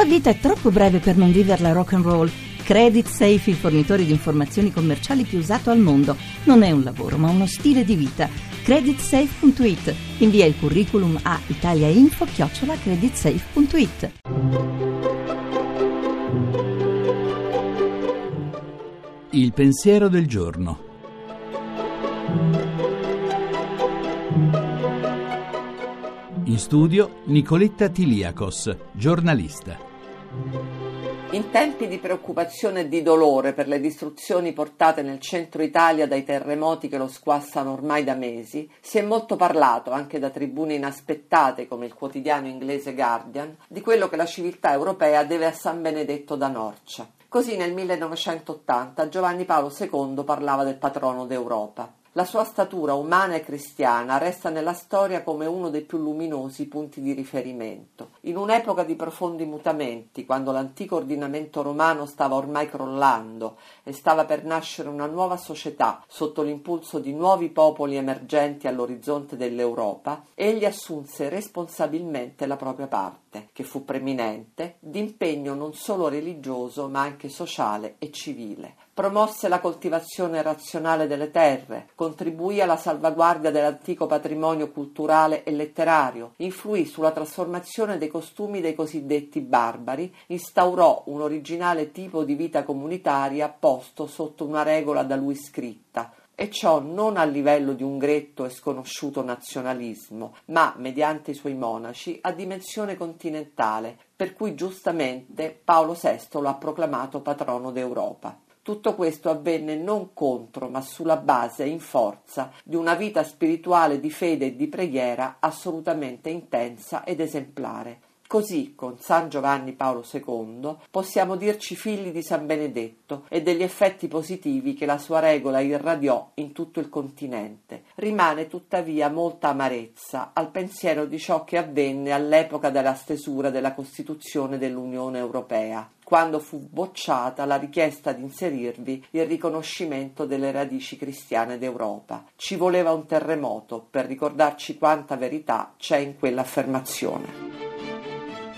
La vita è troppo breve per non viverla rock and roll. Credit Safe, il fornitore di informazioni commerciali più usato al mondo. Non è un lavoro, ma uno stile di vita. Creditsafe.it. Invia il curriculum a italiainfo-creditsafe.it. Il pensiero del giorno. In studio Nicoletta Tiliakos, giornalista. In tempi di preoccupazione e di dolore per le distruzioni portate nel centro Italia dai terremoti che lo squassano ormai da mesi, si è molto parlato, anche da tribune inaspettate come il quotidiano inglese Guardian, di quello che la civiltà europea deve a San Benedetto da Norcia. Così nel 1980 Giovanni Paolo II parlava del patrono d'Europa. La sua statura umana e cristiana resta nella storia come uno dei più luminosi punti di riferimento. In un'epoca di profondi mutamenti, quando l'antico ordinamento romano stava ormai crollando e stava per nascere una nuova società sotto l'impulso di nuovi popoli emergenti all'orizzonte dell'Europa, egli assunse responsabilmente la propria parte, che fu preminente, d'impegno non solo religioso ma anche sociale e civile promosse la coltivazione razionale delle terre, contribuì alla salvaguardia dell'antico patrimonio culturale e letterario, influì sulla trasformazione dei costumi dei cosiddetti barbari, instaurò un originale tipo di vita comunitaria posto sotto una regola da lui scritta, e ciò non a livello di un gretto e sconosciuto nazionalismo, ma mediante i suoi monaci a dimensione continentale, per cui giustamente Paolo VI lo ha proclamato patrono d'Europa. Tutto questo avvenne non contro, ma sulla base, in forza, di una vita spirituale di fede e di preghiera assolutamente intensa ed esemplare. Così, con San Giovanni Paolo II, possiamo dirci figli di San Benedetto e degli effetti positivi che la sua regola irradiò in tutto il continente. Rimane tuttavia molta amarezza al pensiero di ciò che avvenne all'epoca della stesura della Costituzione dell'Unione Europea quando fu bocciata la richiesta di inserirvi il riconoscimento delle radici cristiane d'Europa. Ci voleva un terremoto per ricordarci quanta verità c'è in quell'affermazione.